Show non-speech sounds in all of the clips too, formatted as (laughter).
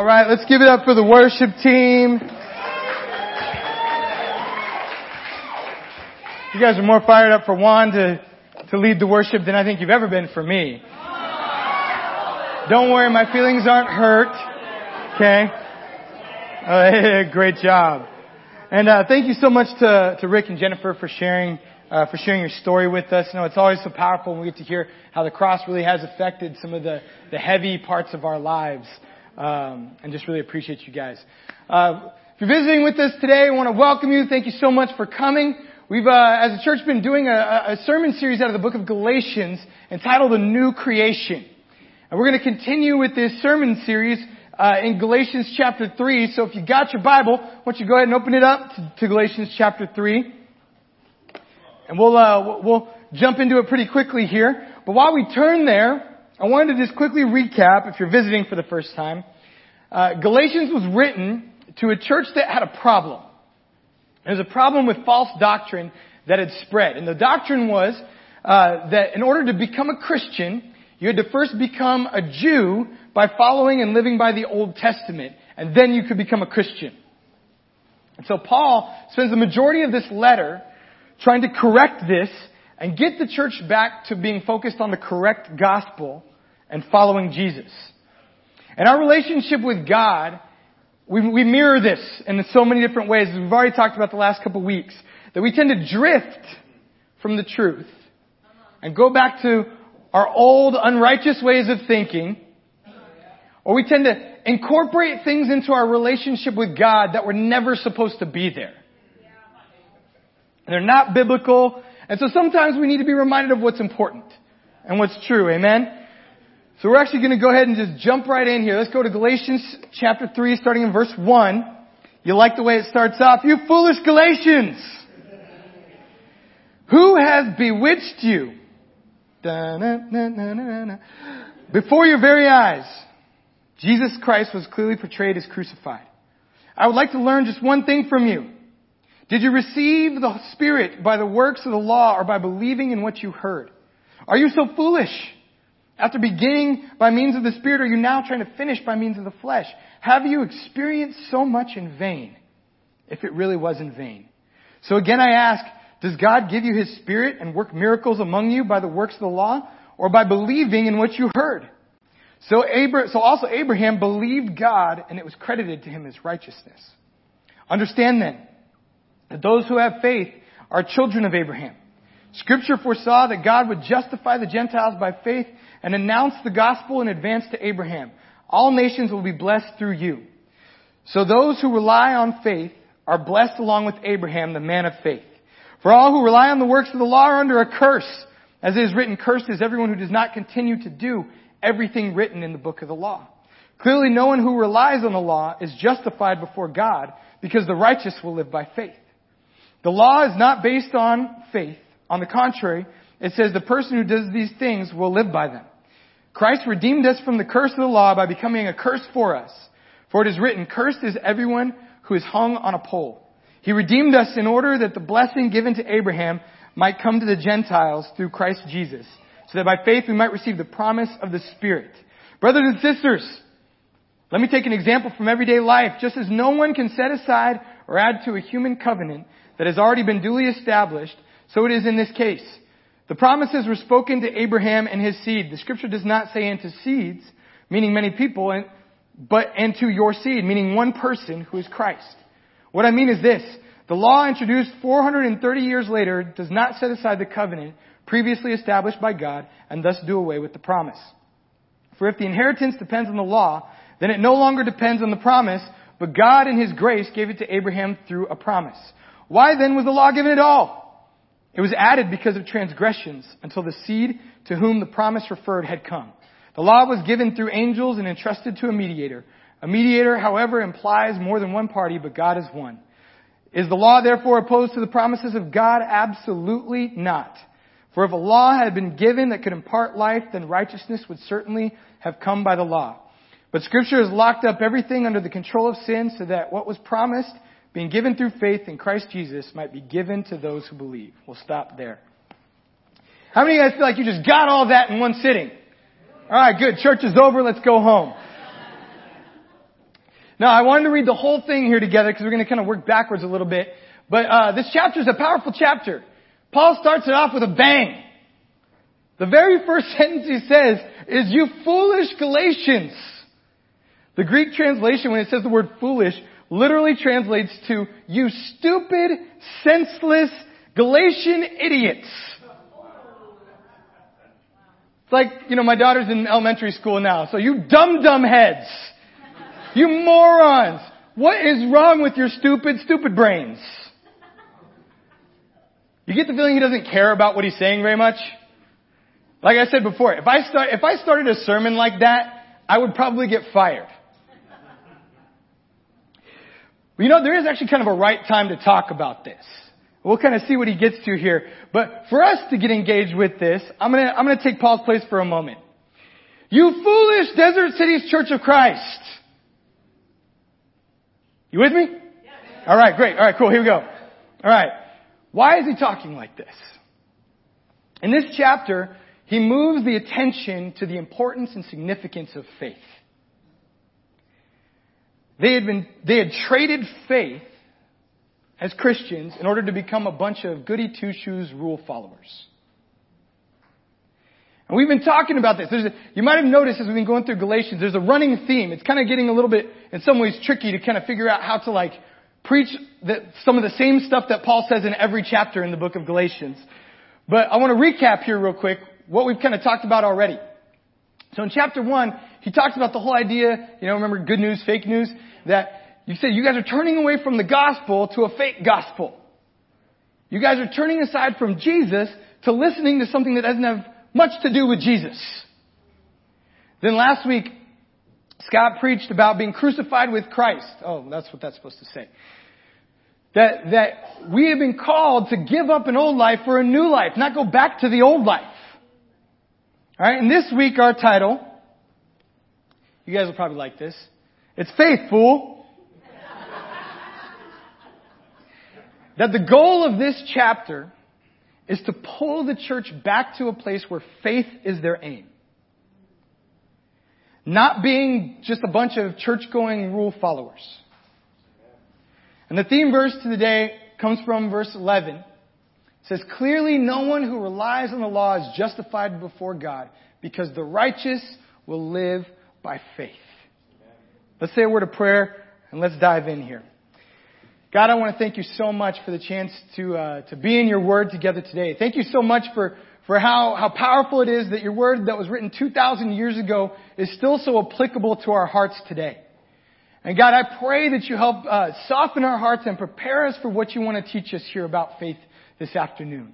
All right, let's give it up for the worship team. You guys are more fired up for Juan to, to lead the worship than I think you've ever been for me. Don't worry, my feelings aren't hurt. Okay? Uh, (laughs) great job. And uh, thank you so much to, to Rick and Jennifer for sharing uh, for sharing your story with us. You know, it's always so powerful when we get to hear how the cross really has affected some of the, the heavy parts of our lives. Um, and just really appreciate you guys. Uh, if you're visiting with us today, I want to welcome you. Thank you so much for coming. We've, uh, as a church, been doing a, a sermon series out of the book of Galatians entitled The New Creation," and we're going to continue with this sermon series uh, in Galatians chapter three. So, if you got your Bible, why don't you go ahead and open it up to, to Galatians chapter three. And we'll, uh, we'll jump into it pretty quickly here. But while we turn there, I wanted to just quickly recap, if you're visiting for the first time. Uh, Galatians was written to a church that had a problem. There was a problem with false doctrine that had spread. And the doctrine was uh, that in order to become a Christian, you had to first become a Jew by following and living by the Old Testament, and then you could become a Christian. And so Paul spends the majority of this letter trying to correct this and get the church back to being focused on the correct gospel and following Jesus. And our relationship with God, we, we mirror this in so many different ways, we've already talked about the last couple weeks, that we tend to drift from the truth and go back to our old unrighteous ways of thinking, or we tend to incorporate things into our relationship with God that were never supposed to be there. They're not biblical. And so sometimes we need to be reminded of what's important and what's true. Amen? So we're actually going to go ahead and just jump right in here. Let's go to Galatians chapter 3 starting in verse 1. You like the way it starts off? You foolish Galatians! Who has bewitched you? Before your very eyes, Jesus Christ was clearly portrayed as crucified. I would like to learn just one thing from you. Did you receive the Spirit by the works of the law or by believing in what you heard? Are you so foolish? After beginning by means of the Spirit, are you now trying to finish by means of the flesh? Have you experienced so much in vain? If it really was in vain. So again I ask, does God give you His Spirit and work miracles among you by the works of the law or by believing in what you heard? So, Abra- so also Abraham believed God and it was credited to him as righteousness. Understand then, that those who have faith are children of Abraham. Scripture foresaw that God would justify the Gentiles by faith and announce the gospel in advance to Abraham. All nations will be blessed through you. So those who rely on faith are blessed along with Abraham, the man of faith. For all who rely on the works of the law are under a curse. As it is written, cursed is everyone who does not continue to do everything written in the book of the law. Clearly no one who relies on the law is justified before God because the righteous will live by faith. The law is not based on faith. On the contrary, it says the person who does these things will live by them. Christ redeemed us from the curse of the law by becoming a curse for us. For it is written, cursed is everyone who is hung on a pole. He redeemed us in order that the blessing given to Abraham might come to the Gentiles through Christ Jesus, so that by faith we might receive the promise of the Spirit. Brothers and sisters, let me take an example from everyday life. Just as no one can set aside or add to a human covenant that has already been duly established, so it is in this case. The promises were spoken to Abraham and his seed. The scripture does not say into seeds, meaning many people, but into your seed, meaning one person who is Christ. What I mean is this. The law introduced 430 years later does not set aside the covenant previously established by God and thus do away with the promise. For if the inheritance depends on the law, then it no longer depends on the promise, but God in His grace gave it to Abraham through a promise. Why then was the law given at all? It was added because of transgressions until the seed to whom the promise referred had come. The law was given through angels and entrusted to a mediator. A mediator, however, implies more than one party, but God is one. Is the law therefore opposed to the promises of God? Absolutely not. For if a law had been given that could impart life, then righteousness would certainly have come by the law. But scripture has locked up everything under the control of sin so that what was promised being given through faith in Christ Jesus might be given to those who believe. We'll stop there. How many of you guys feel like you just got all that in one sitting? Alright, good. Church is over. Let's go home. Now, I wanted to read the whole thing here together because we're going to kind of work backwards a little bit. But uh, this chapter is a powerful chapter. Paul starts it off with a bang. The very first (laughs) sentence he says is, you foolish Galatians. The Greek translation, when it says the word foolish, literally translates to, you stupid, senseless Galatian idiots. It's like, you know, my daughter's in elementary school now, so you dumb dumb heads. You morons. What is wrong with your stupid, stupid brains? You get the feeling he doesn't care about what he's saying very much? Like I said before, if I start, if I started a sermon like that, I would probably get fired. You know, there is actually kind of a right time to talk about this. We'll kind of see what he gets to here. But for us to get engaged with this, I'm gonna, I'm gonna take Paul's place for a moment. You foolish Desert Cities Church of Christ. You with me? Alright, great. Alright, cool. Here we go. Alright. Why is he talking like this? In this chapter, he moves the attention to the importance and significance of faith. They had been, they had traded faith as Christians in order to become a bunch of goody two shoes rule followers. And we've been talking about this. A, you might have noticed as we've been going through Galatians, there's a running theme. It's kind of getting a little bit, in some ways, tricky to kind of figure out how to like preach the, some of the same stuff that Paul says in every chapter in the book of Galatians. But I want to recap here real quick what we've kind of talked about already. So in chapter one, he talks about the whole idea, you know, remember good news, fake news, that you said you guys are turning away from the gospel to a fake gospel. You guys are turning aside from Jesus to listening to something that doesn't have much to do with Jesus. Then last week, Scott preached about being crucified with Christ. Oh, that's what that's supposed to say. That, that we have been called to give up an old life for a new life, not go back to the old life. Alright, and this week our title, you guys will probably like this. It's Faith, Fool. that the goal of this chapter is to pull the church back to a place where faith is their aim. Not being just a bunch of church going rule followers. And the theme verse to the day comes from verse 11. It says, Clearly no one who relies on the law is justified before God because the righteous will live by faith. Let's say a word of prayer and let's dive in here. God, I want to thank you so much for the chance to uh, to be in your Word together today. Thank you so much for for how how powerful it is that your Word that was written two thousand years ago is still so applicable to our hearts today. And God, I pray that you help uh, soften our hearts and prepare us for what you want to teach us here about faith this afternoon.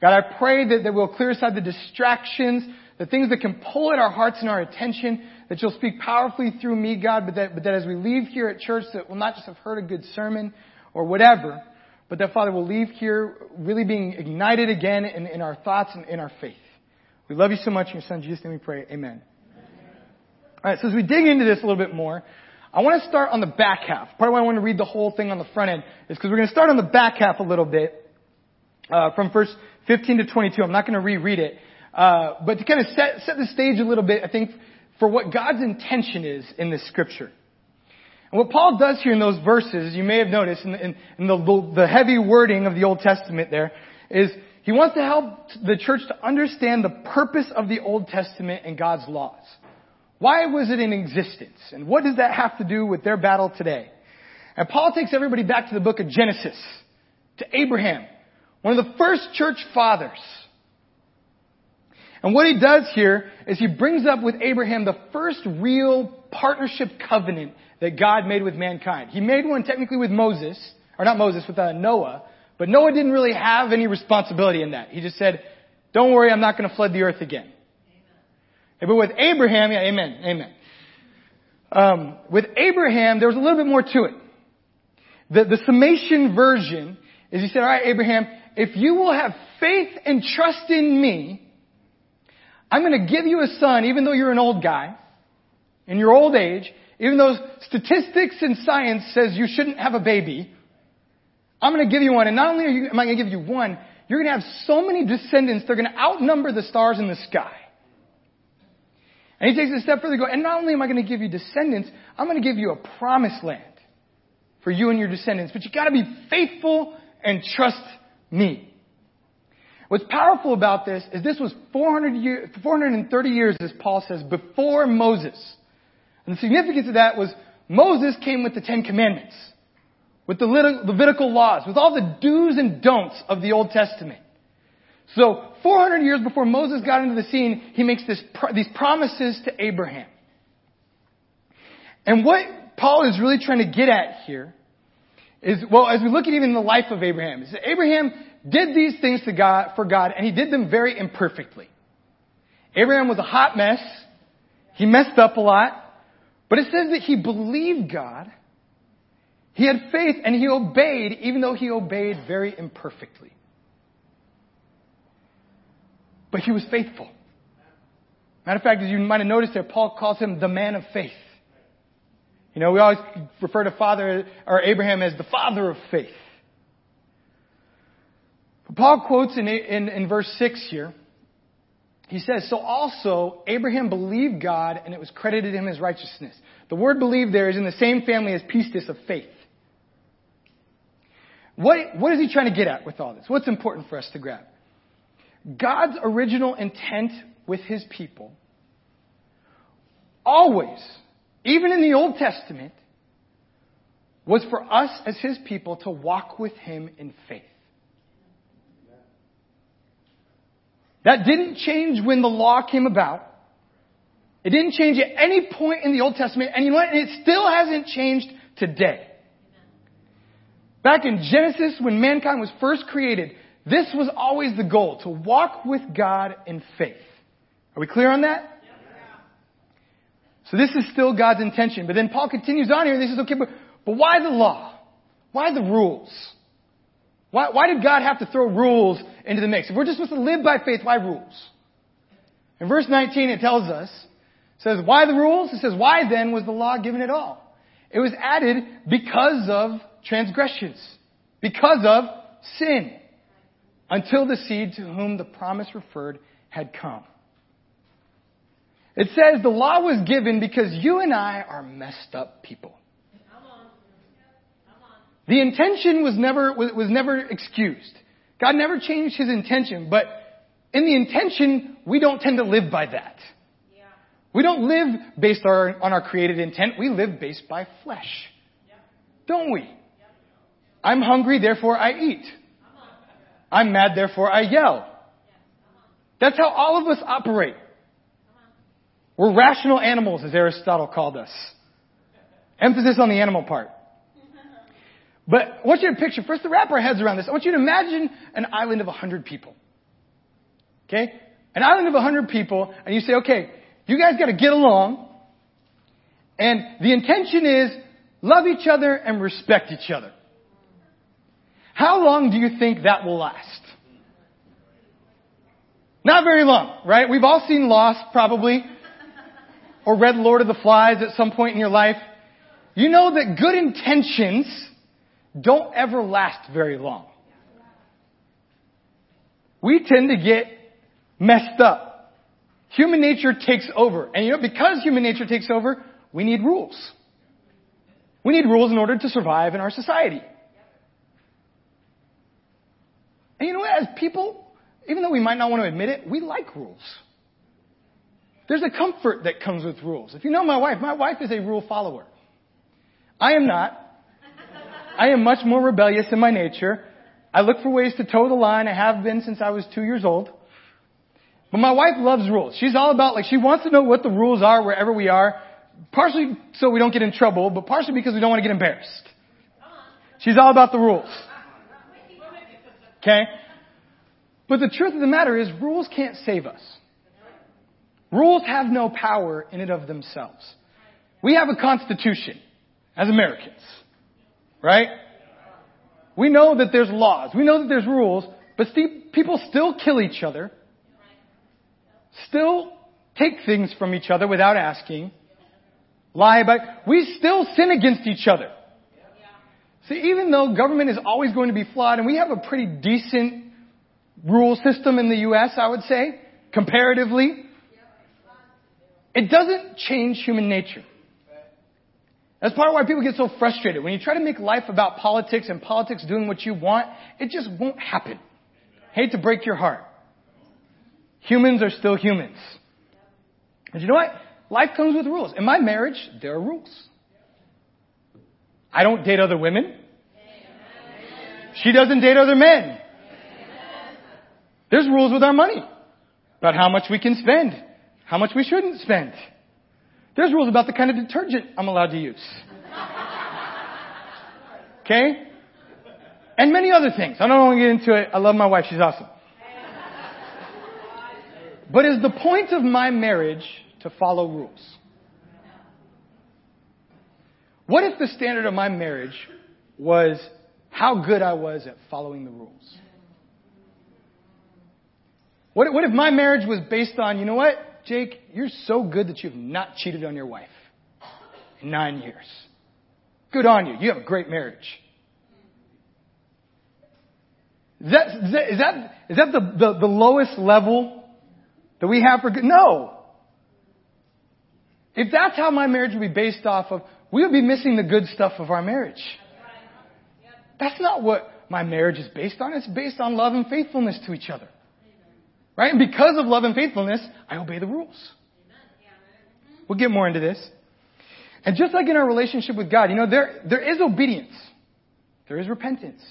God, I pray that, that we'll clear aside the distractions, the things that can pull at our hearts and our attention, that you'll speak powerfully through me, God, but that, but that as we leave here at church, that we'll not just have heard a good sermon or whatever, but that, Father, we'll leave here really being ignited again in, in our thoughts and in our faith. We love you so much. In your Son, Jesus' name we pray. Amen. All right, so as we dig into this a little bit more, I want to start on the back half. Part of why I want to read the whole thing on the front end is because we're going to start on the back half a little bit, uh, from verse 15 to 22. I'm not going to reread it, uh, but to kind of set, set the stage a little bit, I think for what God's intention is in this scripture. And what Paul does here in those verses, you may have noticed in, in, in the, the heavy wording of the Old Testament there, is he wants to help the church to understand the purpose of the Old Testament and God's laws. Why was it in existence? And what does that have to do with their battle today? And Paul takes everybody back to the book of Genesis, to Abraham, one of the first church fathers. And what he does here is he brings up with Abraham the first real partnership covenant that God made with mankind. He made one technically with Moses, or not Moses, with uh, Noah, but Noah didn't really have any responsibility in that. He just said, don't worry, I'm not going to flood the earth again. Amen. But with Abraham, yeah, amen, amen. Um, with Abraham, there was a little bit more to it. The, the summation version is he said, alright, Abraham, if you will have faith and trust in me, I'm going to give you a son, even though you're an old guy, in your old age, even though statistics and science says you shouldn't have a baby. I'm going to give you one, and not only you, am I going to give you one, you're going to have so many descendants, they're going to outnumber the stars in the sky. And he takes a step further, go, and not only am I going to give you descendants, I'm going to give you a promised land for you and your descendants, but you got to be faithful and trust me. What's powerful about this is this was 400 year, 430 years, as Paul says, before Moses. And the significance of that was Moses came with the Ten Commandments, with the Levitical laws, with all the do's and don'ts of the Old Testament. So 400 years before Moses got into the scene, he makes this, these promises to Abraham. And what Paul is really trying to get at here is, well, as we look at even the life of Abraham, is that Abraham did these things to God, for God, and he did them very imperfectly. Abraham was a hot mess. He messed up a lot. But it says that he believed God. He had faith and he obeyed, even though he obeyed very imperfectly. But he was faithful. Matter of fact, as you might have noticed there, Paul calls him the man of faith. You know, we always refer to Father or Abraham as the father of faith. Paul quotes in, in, in verse 6 here, he says, So also Abraham believed God and it was credited him as righteousness. The word believe there is in the same family as pistis of faith. What, what is he trying to get at with all this? What's important for us to grab? God's original intent with his people always even in the Old Testament, was for us as his people to walk with him in faith. That didn't change when the law came about. It didn't change at any point in the Old Testament, and you know what? It still hasn't changed today. Back in Genesis, when mankind was first created, this was always the goal, to walk with God in faith. Are we clear on that? So this is still God's intention. But then Paul continues on here and he says, okay, but, but why the law? Why the rules? Why, why did God have to throw rules into the mix? If we're just supposed to live by faith, why rules? In verse 19 it tells us, it says, why the rules? It says, why then was the law given at all? It was added because of transgressions, because of sin, until the seed to whom the promise referred had come. It says the law was given because you and I are messed up people. The intention was never, was never excused. God never changed his intention, but in the intention, we don't tend to live by that. We don't live based on our created intent. We live based by flesh. Don't we? I'm hungry, therefore I eat. I'm mad, therefore I yell. That's how all of us operate. We're rational animals, as Aristotle called us. Emphasis on the animal part. But I want you to picture, first to wrap our heads around this, I want you to imagine an island of 100 people. Okay? An island of 100 people, and you say, okay, you guys gotta get along, and the intention is love each other and respect each other. How long do you think that will last? Not very long, right? We've all seen Lost, probably or read Lord of the Flies at some point in your life, you know that good intentions don't ever last very long. We tend to get messed up. Human nature takes over. And you know, because human nature takes over, we need rules. We need rules in order to survive in our society. And you know what? As people, even though we might not want to admit it, we like rules. There's a comfort that comes with rules. If you know my wife, my wife is a rule follower. I am not. I am much more rebellious in my nature. I look for ways to toe the line. I have been since I was two years old. But my wife loves rules. She's all about, like, she wants to know what the rules are wherever we are. Partially so we don't get in trouble, but partially because we don't want to get embarrassed. She's all about the rules. Okay? But the truth of the matter is, rules can't save us. Rules have no power in and of themselves. We have a constitution as Americans, right? We know that there's laws. We know that there's rules, but people still kill each other, still take things from each other without asking, lie about, we still sin against each other. See, even though government is always going to be flawed, and we have a pretty decent rule system in the U.S., I would say, comparatively, It doesn't change human nature. That's part of why people get so frustrated. When you try to make life about politics and politics doing what you want, it just won't happen. Hate to break your heart. Humans are still humans. But you know what? Life comes with rules. In my marriage, there are rules. I don't date other women. She doesn't date other men. There's rules with our money about how much we can spend, how much we shouldn't spend. There's rules about the kind of detergent I'm allowed to use. Okay? And many other things. I don't want to get into it. I love my wife. She's awesome. But is the point of my marriage to follow rules? What if the standard of my marriage was how good I was at following the rules? What, if my marriage was based on, you know what, Jake, you're so good that you've not cheated on your wife in nine years. Good on you. You have a great marriage. Is that, is that, is that, the, the, the lowest level that we have for good? No. If that's how my marriage would be based off of, we would be missing the good stuff of our marriage. That's not what my marriage is based on. It's based on love and faithfulness to each other. Right? And because of love and faithfulness, I obey the rules. We'll get more into this. And just like in our relationship with God, you know, there, there is obedience. There is repentance.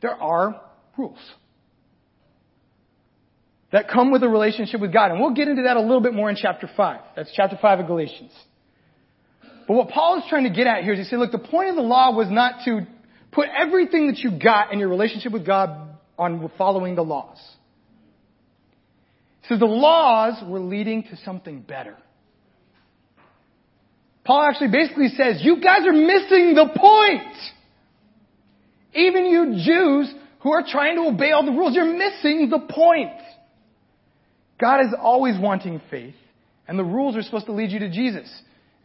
There are rules that come with a relationship with God. And we'll get into that a little bit more in chapter 5. That's chapter 5 of Galatians. But what Paul is trying to get at here is he said, look, the point of the law was not to put everything that you got in your relationship with God on following the laws. Says the laws were leading to something better. Paul actually basically says, you guys are missing the point. Even you Jews who are trying to obey all the rules, you're missing the point. God is always wanting faith, and the rules are supposed to lead you to Jesus.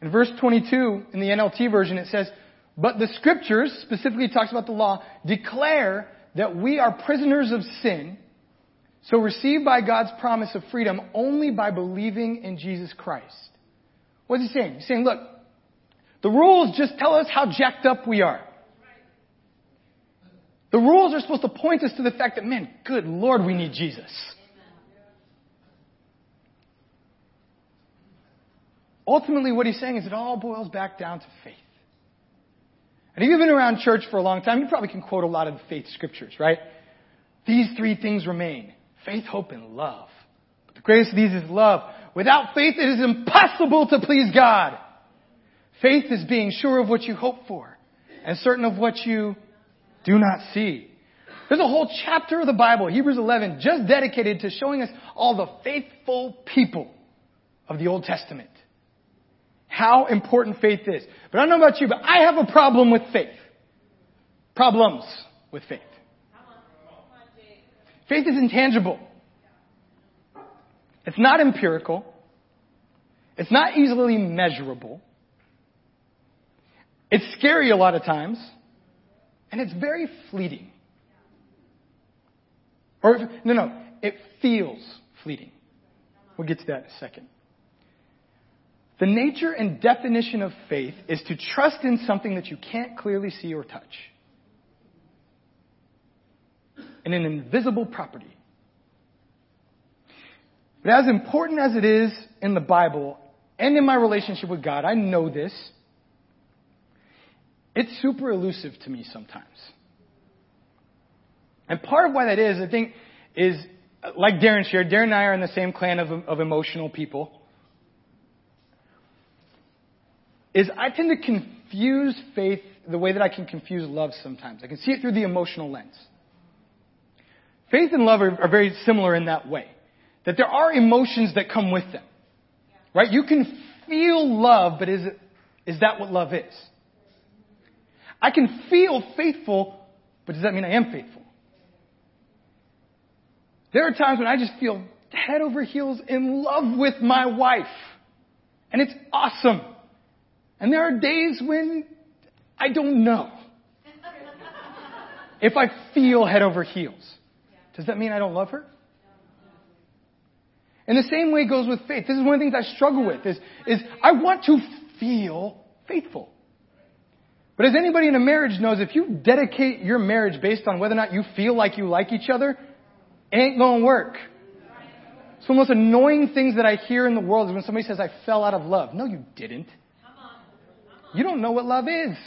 In verse 22, in the NLT version, it says, But the scriptures, specifically talks about the law, declare that we are prisoners of sin, so receive by God's promise of freedom only by believing in Jesus Christ. What's he saying? He's saying, look, the rules just tell us how jacked up we are. The rules are supposed to point us to the fact that, man, good Lord, we need Jesus. Ultimately, what he's saying is it all boils back down to faith. And if you've been around church for a long time, you probably can quote a lot of the faith scriptures, right? These three things remain faith, hope, and love. But the greatest of these is love. Without faith, it is impossible to please God. Faith is being sure of what you hope for and certain of what you do not see. There's a whole chapter of the Bible, Hebrews 11, just dedicated to showing us all the faithful people of the Old Testament. How important faith is. But I don't know about you, but I have a problem with faith. Problems with faith. Faith is intangible. It's not empirical. It's not easily measurable. It's scary a lot of times. And it's very fleeting. Or, no, no, it feels fleeting. We'll get to that in a second. The nature and definition of faith is to trust in something that you can't clearly see or touch. In an invisible property. But as important as it is in the Bible and in my relationship with God, I know this. It's super elusive to me sometimes. And part of why that is, I think, is like Darren shared, Darren and I are in the same clan of, of emotional people. Is I tend to confuse faith the way that I can confuse love sometimes. I can see it through the emotional lens. Faith and love are, are very similar in that way. That there are emotions that come with them. Right? You can feel love, but is it, is that what love is? I can feel faithful, but does that mean I am faithful? There are times when I just feel head over heels in love with my wife. And it's awesome. And there are days when I don't know. if I feel head over heels. Does that mean I don't love her? And the same way goes with faith. This is one of the things I struggle with is, is I want to feel faithful. But as anybody in a marriage knows, if you dedicate your marriage based on whether or not you feel like you like each other, it ain't gonna work. So the most annoying things that I hear in the world is when somebody says, I fell out of love. No, you didn't. You don't know what love is.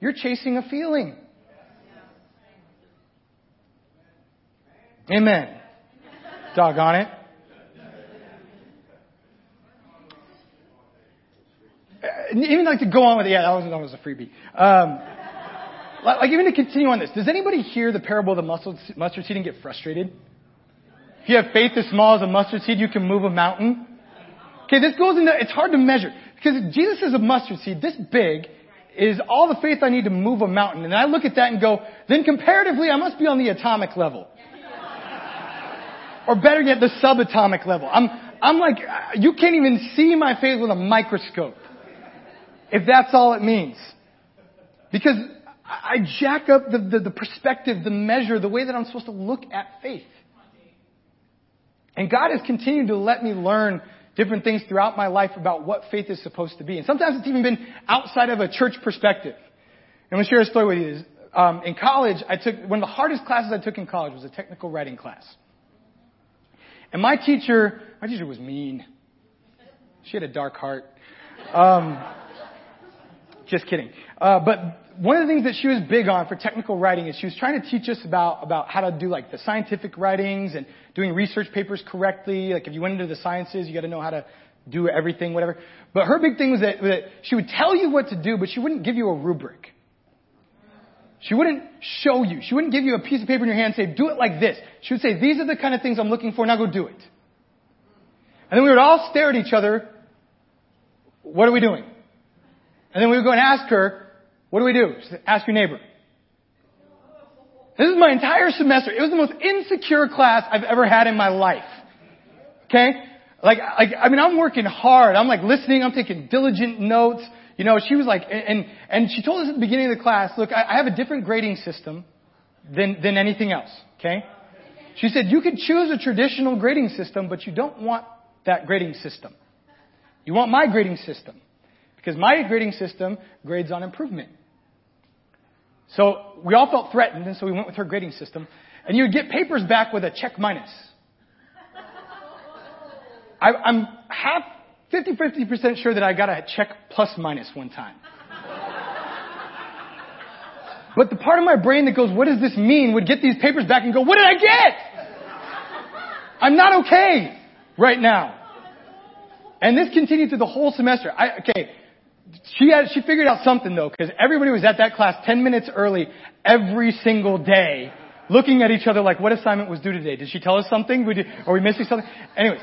You're chasing a feeling. Amen. Doggone it. Uh, even like to go on with it, yeah, that was, that was a freebie. Um, like even to continue on this, does anybody hear the parable of the mustard, mustard seed and get frustrated? If you have faith as small as a mustard seed, you can move a mountain. Okay, this goes into, it's hard to measure. Because Jesus is a mustard seed this big is all the faith I need to move a mountain. And I look at that and go, then comparatively I must be on the atomic level. Or better yet, the subatomic level. I'm, I'm like, you can't even see my faith with a microscope. If that's all it means. Because I jack up the, the, the perspective, the measure, the way that I'm supposed to look at faith. And God has continued to let me learn different things throughout my life about what faith is supposed to be. And sometimes it's even been outside of a church perspective. I'm going to share a story with you. Um, in college, I took one of the hardest classes I took in college was a technical writing class. And my teacher, my teacher was mean. She had a dark heart. Um, just kidding. Uh, but one of the things that she was big on for technical writing is she was trying to teach us about, about how to do like the scientific writings and doing research papers correctly. Like if you went into the sciences, you got to know how to do everything, whatever. But her big thing was that, that she would tell you what to do, but she wouldn't give you a rubric. She wouldn't show you. She wouldn't give you a piece of paper in your hand and say, do it like this. She would say, these are the kind of things I'm looking for, now go do it. And then we would all stare at each other. What are we doing? And then we would go and ask her, what do we do? Said, ask your neighbor. This is my entire semester. It was the most insecure class I've ever had in my life. Okay? Like, like, I mean, I'm working hard. I'm like listening. I'm taking diligent notes. You know, she was like, and, and she told us at the beginning of the class, look, I, have a different grading system than, than anything else. Okay? She said, you could choose a traditional grading system, but you don't want that grading system. You want my grading system. Because my grading system grades on improvement. So we all felt threatened, and so we went with her grading system. And you would get papers back with a check minus. I, I'm half, 50, 50% sure that I got a check plus minus one time. But the part of my brain that goes, what does this mean, would get these papers back and go, what did I get? I'm not okay right now. And this continued through the whole semester. I, okay, she had, she figured out something though, because everybody was at that class 10 minutes early every single day, looking at each other like, what assignment was due today? Did she tell us something? Are we missing something? Anyways,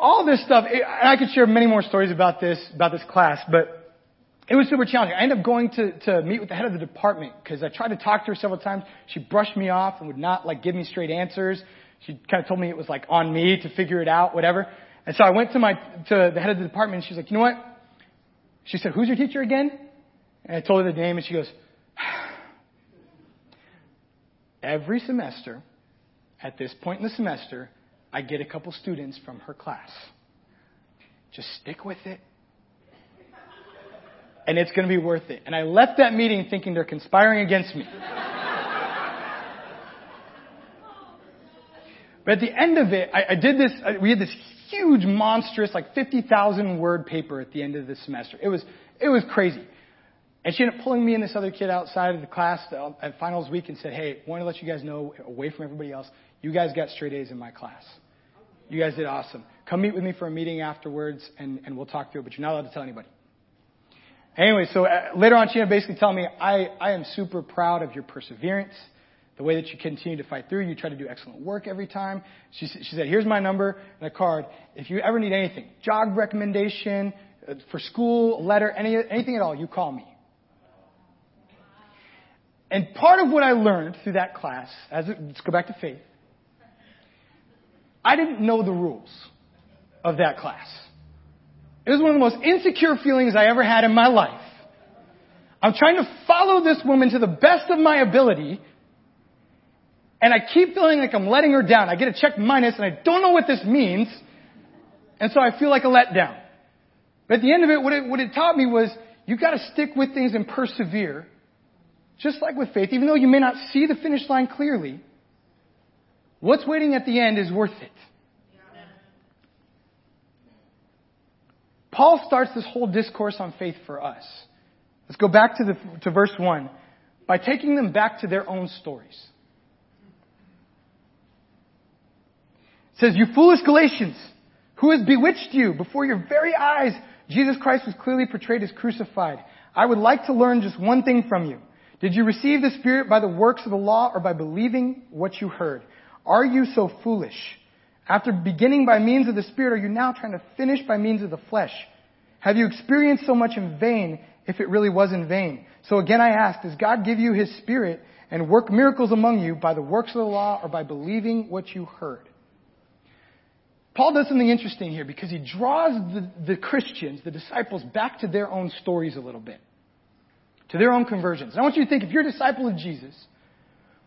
all this stuff, and I could share many more stories about this, about this class, but it was super challenging. I ended up going to, to meet with the head of the department because I tried to talk to her several times. She brushed me off and would not like give me straight answers. She kind of told me it was like on me to figure it out, whatever. And so I went to my, to the head of the department and she's like, you know what? She said, Who's your teacher again? And I told her the name, and she goes, Every semester, at this point in the semester, I get a couple students from her class. Just stick with it. And it's going to be worth it. And I left that meeting thinking they're conspiring against me. But at the end of it, I, I did this, uh, we had this huge, monstrous, like 50,000 word paper at the end of the semester. It was, it was crazy. And she ended up pulling me and this other kid outside of the class uh, at finals week and said, Hey, I want to let you guys know, away from everybody else, you guys got straight A's in my class. You guys did awesome. Come meet with me for a meeting afterwards and, and we'll talk through it, but you're not allowed to tell anybody. Anyway, so uh, later on, she basically telling me, I, I am super proud of your perseverance the way that you continue to fight through. You try to do excellent work every time. She, she said, here's my number and a card. If you ever need anything, job recommendation, uh, for school, letter, any, anything at all, you call me. And part of what I learned through that class, as it, let's go back to faith, I didn't know the rules of that class. It was one of the most insecure feelings I ever had in my life. I'm trying to follow this woman to the best of my ability, And I keep feeling like I'm letting her down. I get a check minus and I don't know what this means. And so I feel like a letdown. But at the end of it, what it, what it taught me was you gotta stick with things and persevere. Just like with faith, even though you may not see the finish line clearly, what's waiting at the end is worth it. Paul starts this whole discourse on faith for us. Let's go back to, the, to verse 1 by taking them back to their own stories. It says, You foolish Galatians, who has bewitched you before your very eyes? Jesus Christ was clearly portrayed as crucified. I would like to learn just one thing from you. Did you receive the Spirit by the works of the law or by believing what you heard? Are you so foolish? After beginning by means of the Spirit, are you now trying to finish by means of the flesh? Have you experienced so much in vain if it really was in vain? So again I ask, does God give you His Spirit and work miracles among you by the works of the law or by believing what you heard? Paul does something interesting here because he draws the, the Christians, the disciples, back to their own stories a little bit. To their own conversions. And I want you to think, if you're a disciple of Jesus,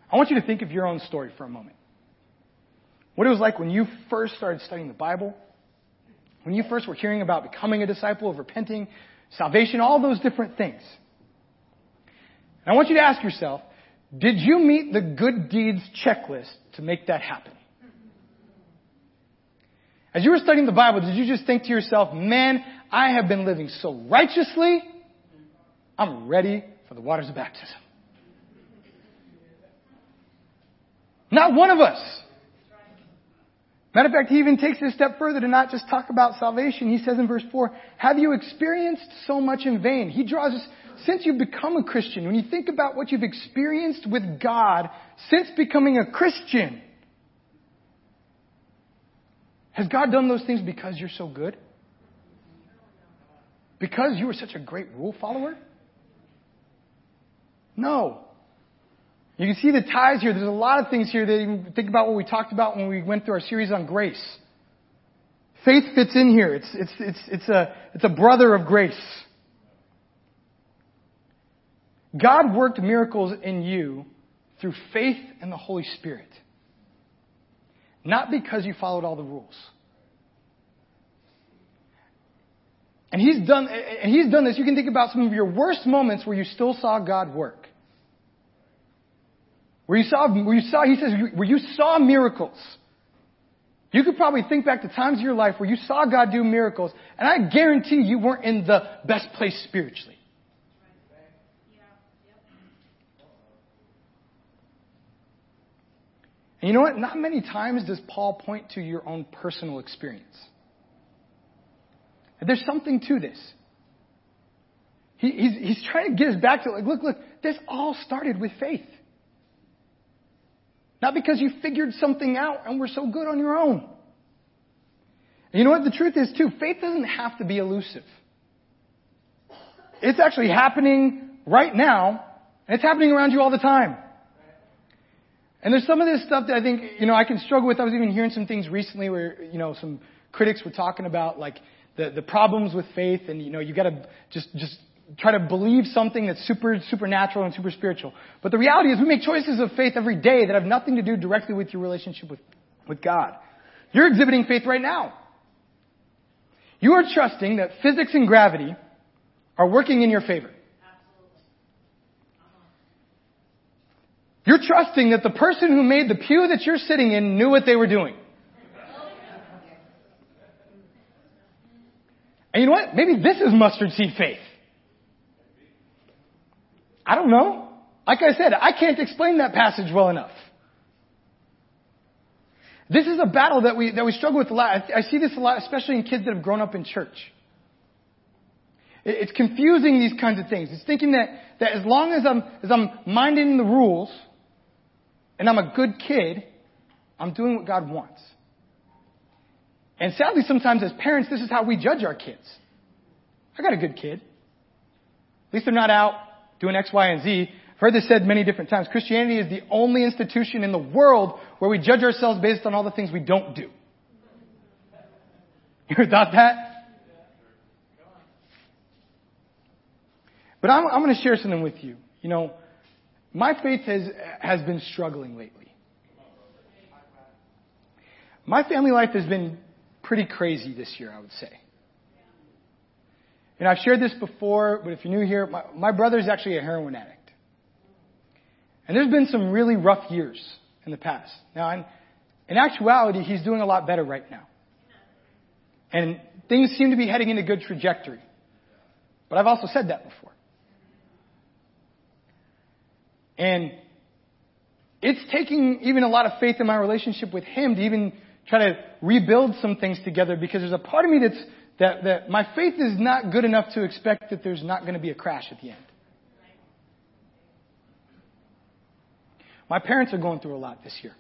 I want you to think of your own story for a moment. What it was like when you first started studying the Bible, when you first were hearing about becoming a disciple of repenting, salvation, all those different things. And I want you to ask yourself, did you meet the good deeds checklist to make that happen? As you were studying the Bible, did you just think to yourself, man, I have been living so righteously, I'm ready for the waters of baptism? Not one of us. Matter of fact, he even takes it a step further to not just talk about salvation. He says in verse 4, have you experienced so much in vain? He draws us, since you've become a Christian, when you think about what you've experienced with God since becoming a Christian, has God done those things because you're so good? Because you were such a great rule follower? No. You can see the ties here. There's a lot of things here that you think about what we talked about when we went through our series on grace. Faith fits in here. It's, it's, it's, it's, a, it's a brother of grace. God worked miracles in you through faith in the Holy Spirit. Not because you followed all the rules. And he's done, and he's done this. You can think about some of your worst moments where you still saw God work. Where you saw, where you saw, he says, where you saw miracles. You could probably think back to times in your life where you saw God do miracles, and I guarantee you weren't in the best place spiritually. And you know what? Not many times does Paul point to your own personal experience. There's something to this. He, he's, he's trying to get us back to like, look, look, this all started with faith. Not because you figured something out and were so good on your own. And you know what the truth is too? Faith doesn't have to be elusive. It's actually happening right now, and it's happening around you all the time. And there's some of this stuff that I think, you know, I can struggle with. I was even hearing some things recently where, you know, some critics were talking about like the, the problems with faith and, you know, you gotta just, just try to believe something that's super supernatural and super spiritual. But the reality is we make choices of faith every day that have nothing to do directly with your relationship with, with God. You're exhibiting faith right now. You are trusting that physics and gravity are working in your favor. You're trusting that the person who made the pew that you're sitting in knew what they were doing. And you know what? Maybe this is mustard seed faith. I don't know. Like I said, I can't explain that passage well enough. This is a battle that we, that we struggle with a lot. I, see this a lot, especially in kids that have grown up in church. It's confusing these kinds of things. It's thinking that, that as long as I'm, as I'm minding the rules and I'm a good kid, I'm doing what God wants. And sadly, sometimes as parents, this is how we judge our kids. I got a good kid. At least they're not out doing X, Y, and Z. I've heard this said many different times. Christianity is the only institution in the world where we judge ourselves based on all the things we don't do. (laughs) You ever thought that? But I'm, I'm going to share something with you. You know, my faith has, has been struggling lately. My family life has been pretty crazy this year, I would say. And I've shared this before, but if you're new here, my, my brother's actually a heroin addict. And there's been some really rough years in the past. Now, in, in actuality, he's doing a lot better right now. And things seem to be heading in a good trajectory. But I've also said that before. And it's taking even a lot of faith in my relationship with him to even try to rebuild some things together because there's a part of me that's, that, that my faith is not good enough to expect that there's not going to be a crash at the end. My parents are going through a lot this year.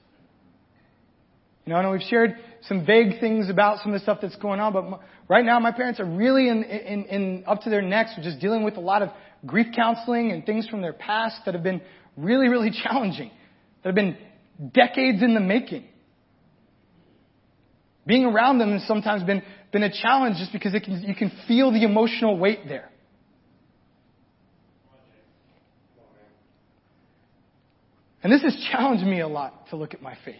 You know, I know we've shared some vague things about some of the stuff that's going on, but right now my parents are really in, in, in up to their necks, just dealing with a lot of grief counseling and things from their past that have been really, really (laughs) challenging, that have been decades in the making. Being around them has sometimes been, been a challenge just because can, you can feel the emotional weight there. And this has challenged me a lot to look at my faith.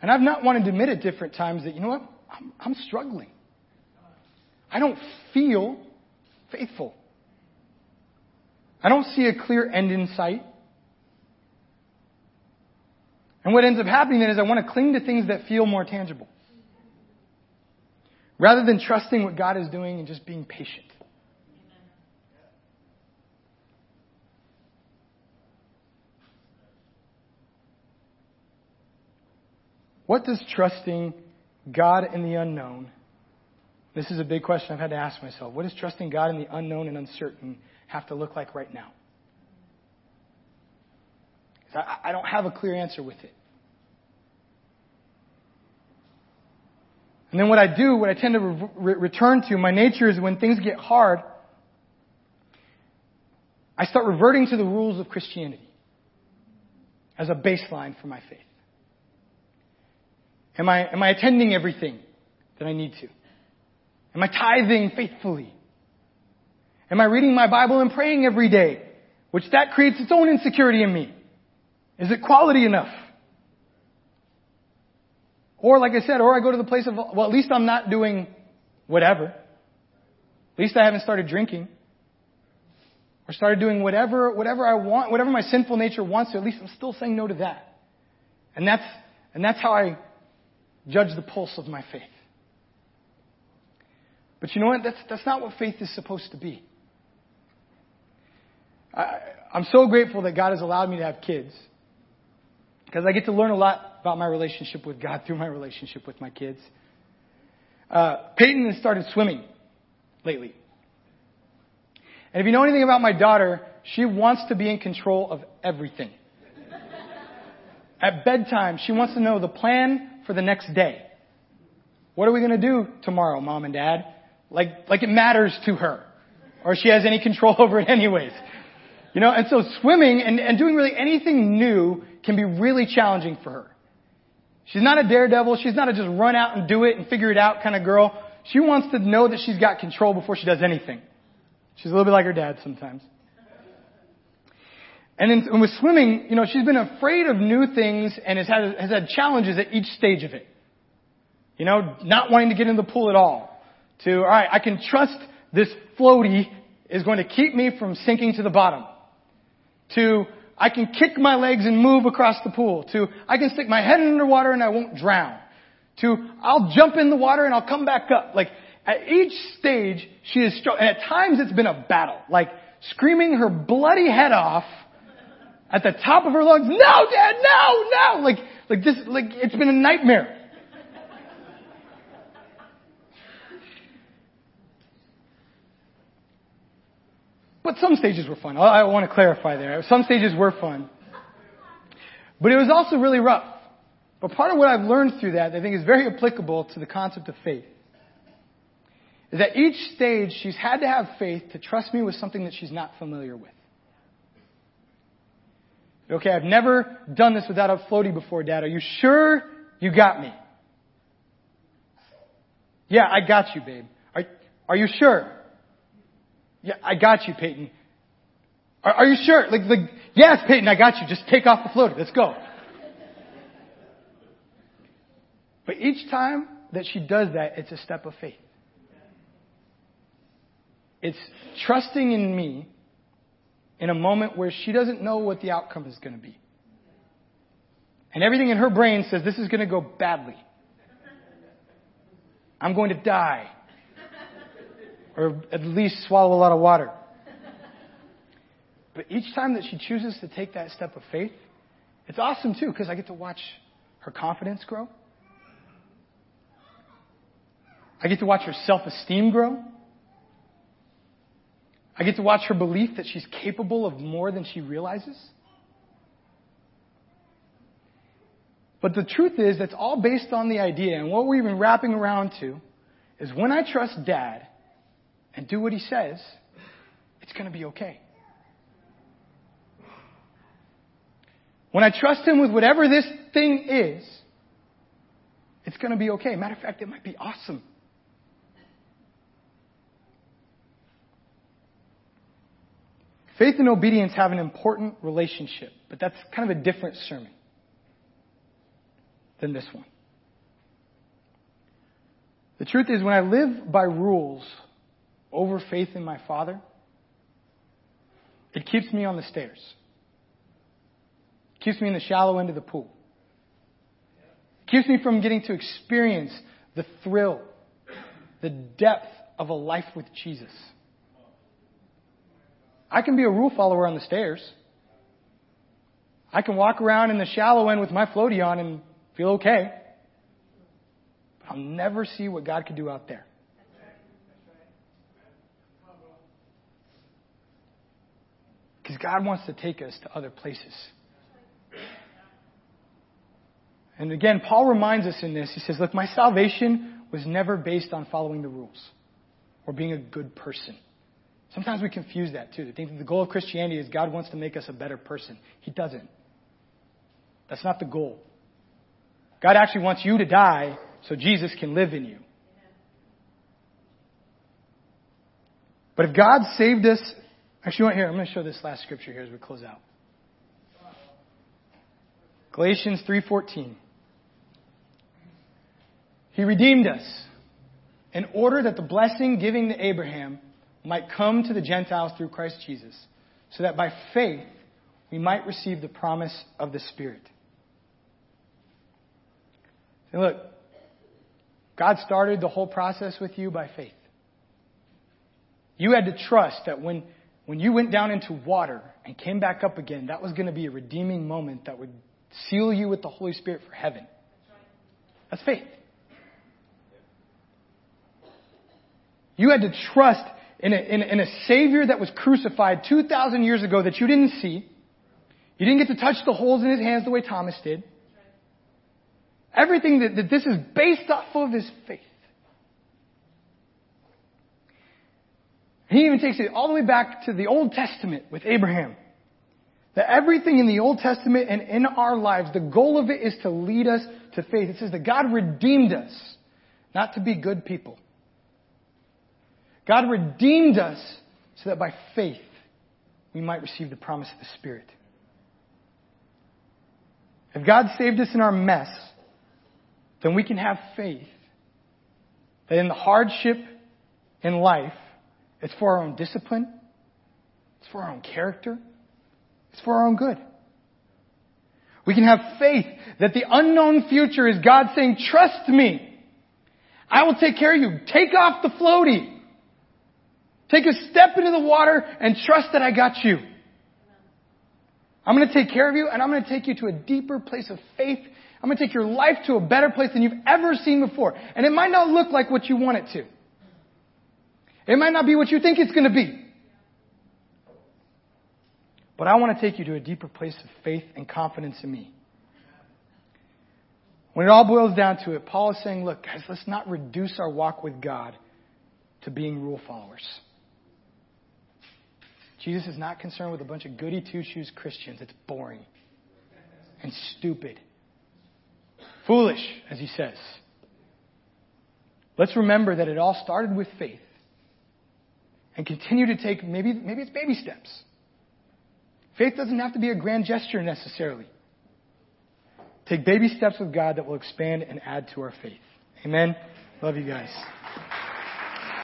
And I've not wanted to admit at different times that, you know what, I'm, I'm struggling. I don't feel faithful. I don't see a clear end in sight. And what ends up happening then is I want to cling to things that feel more tangible. Rather than trusting what God is doing and just being patient. What does trusting God in the unknown, this is a big question I've had to ask myself. What does trusting God in the unknown and uncertain have to look like right now? I, don't have a clear answer with it. And then what I do, what I tend to re- return to, my nature is when things get hard, I start reverting to the rules of Christianity as a baseline for my faith. Am I, am I attending everything that I need to? Am I tithing faithfully? Am I reading my Bible and praying every day? Which that creates its own insecurity in me. Is it quality enough? Or like I said, or I go to the place of, well, at least I'm not doing whatever. At least I haven't started drinking. Or started doing whatever, whatever I want, whatever my sinful nature wants to, at least I'm still saying no to that. And that's, and that's how I judge the pulse of my faith. But you know what? That's, that's not what faith is supposed to be. I, I'm so grateful that God has allowed me to have kids because I get to learn a lot about my relationship with God through my relationship with my kids. Uh, Peyton has started swimming lately. And if you know anything about my daughter, she wants to be in control of everything. At bedtime, she wants to know the plan for the next day. What are we going to do tomorrow, mom and dad? Like, like it matters to her. Or she has any control (laughs) over it anyways. You know, and so swimming and, and doing really anything new can be really challenging for her. She's not a daredevil. She's not a just run out and do it and figure it out kind of girl. She wants to know that she's got control before she does anything. She's a little bit like her dad sometimes. And, in, and with swimming, you know, she's been afraid of new things and has had, has had challenges at each stage of it. You know, not wanting to get in the pool at all. To, alright, I can trust this floaty is going to keep me from sinking to the bottom. To, I can kick my legs and move across the pool. To, I can stick my head underwater and I won't drown. To, I'll jump in the water and I'll come back up. Like, at each stage, she is struggling. And at times it's been a battle. Like, screaming her bloody head off at the top of her lungs, no, dad, no, no! Like, like this, like, it's been a nightmare. But some stages were fun. I want to clarify there. Some stages were fun. But it was also really rough. But part of what I've learned through that, I think is very applicable to the concept of faith, is that each stage she's had to have faith to trust me with something that she's not familiar with. Okay, I've never done this without a floaty before, Dad. Are you sure you got me? Yeah, I got you, babe. Are, are you sure? Yeah, I got you, Peyton. Are, are you sure? Like, like, yes, Peyton, I got you. Just take off the floaty. Let's go. But each time that she does that, it's a step of faith. It's trusting in me in a moment where she doesn't know what the outcome is going to be. And everything in her brain says this is going to go badly. I'm going to die. Or at least swallow a lot of water. But each time that she chooses to take that step of faith, it's awesome too, because I get to watch her confidence grow. I get to watch her self-esteem grow. I get to watch her belief that she's capable of more than she realizes. But the truth is, that's all based on the idea, and what we've been wrapping around to is when I trust dad and do what he says, it's going to be okay. When I trust him with whatever this thing is, it's going to be okay. Matter of fact, it might be awesome. Faith and obedience have an important relationship, but that's kind of a different sermon than this one. The truth is, when I live by rules over faith in my Father, it keeps me on the stairs. It keeps me in the shallow end of the pool. It keeps me from getting to experience the thrill, the depth of a life with Jesus. I can be a rule follower on the stairs. I can walk around in the shallow end with my floaty on and feel okay. But I'll never see what God could do out there. Because God wants to take us to other places. And again, Paul reminds us in this. He says, Look, my salvation was never based on following the rules or being a good person. Sometimes we confuse that too. They think that the goal of Christianity is God wants to make us a better person. He doesn't. That's not the goal. God actually wants you to die so Jesus can live in you. But if God saved us, actually, here, I'm going to show this last scripture here as we close out. Galatians 3:14. He redeemed us in order that the blessing giving to Abraham might come to the Gentiles through Christ Jesus, so that by faith we might receive the promise of the Spirit. And look, God started the whole process with you by faith. You had to trust that when, when you went down into water and came back up again, that was going to be a redeeming moment that would seal you with the Holy Spirit for heaven. That's faith. You had to trust in a, in, a, in a Savior that was crucified 2,000 years ago that you didn't see. You didn't get to touch the holes in his hands the way Thomas did. Everything that, that this is based off of is faith. He even takes it all the way back to the Old Testament with Abraham. That everything in the Old Testament and in our lives, the goal of it is to lead us to faith. It says that God redeemed us, not to be good people. God redeemed us so that by faith we might receive the promise of the Spirit. If God saved us in our mess, then we can have faith that in the hardship in life, it's for our own discipline, it's for our own character, it's for our own good. We can have faith that the unknown future is God saying, trust me. I will take care of you. Take off the floaty. Take a step into the water and trust that I got you. I'm going to take care of you and I'm going to take you to a deeper place of faith. I'm going to take your life to a better place than you've ever seen before. And it might not look like what you want it to. It might not be what you think it's going to be. But I want to take you to a deeper place of faith and confidence in me. When it all boils down to it, Paul is saying, look, guys, let's not reduce our walk with God to being rule followers. Jesus is not concerned with a bunch of goody two shoes Christians. It's boring and stupid. Foolish, as he says. Let's remember that it all started with faith and continue to take maybe, maybe it's baby steps. Faith doesn't have to be a grand gesture necessarily. take baby steps with God that will expand and add to our faith. Amen. Love you guys.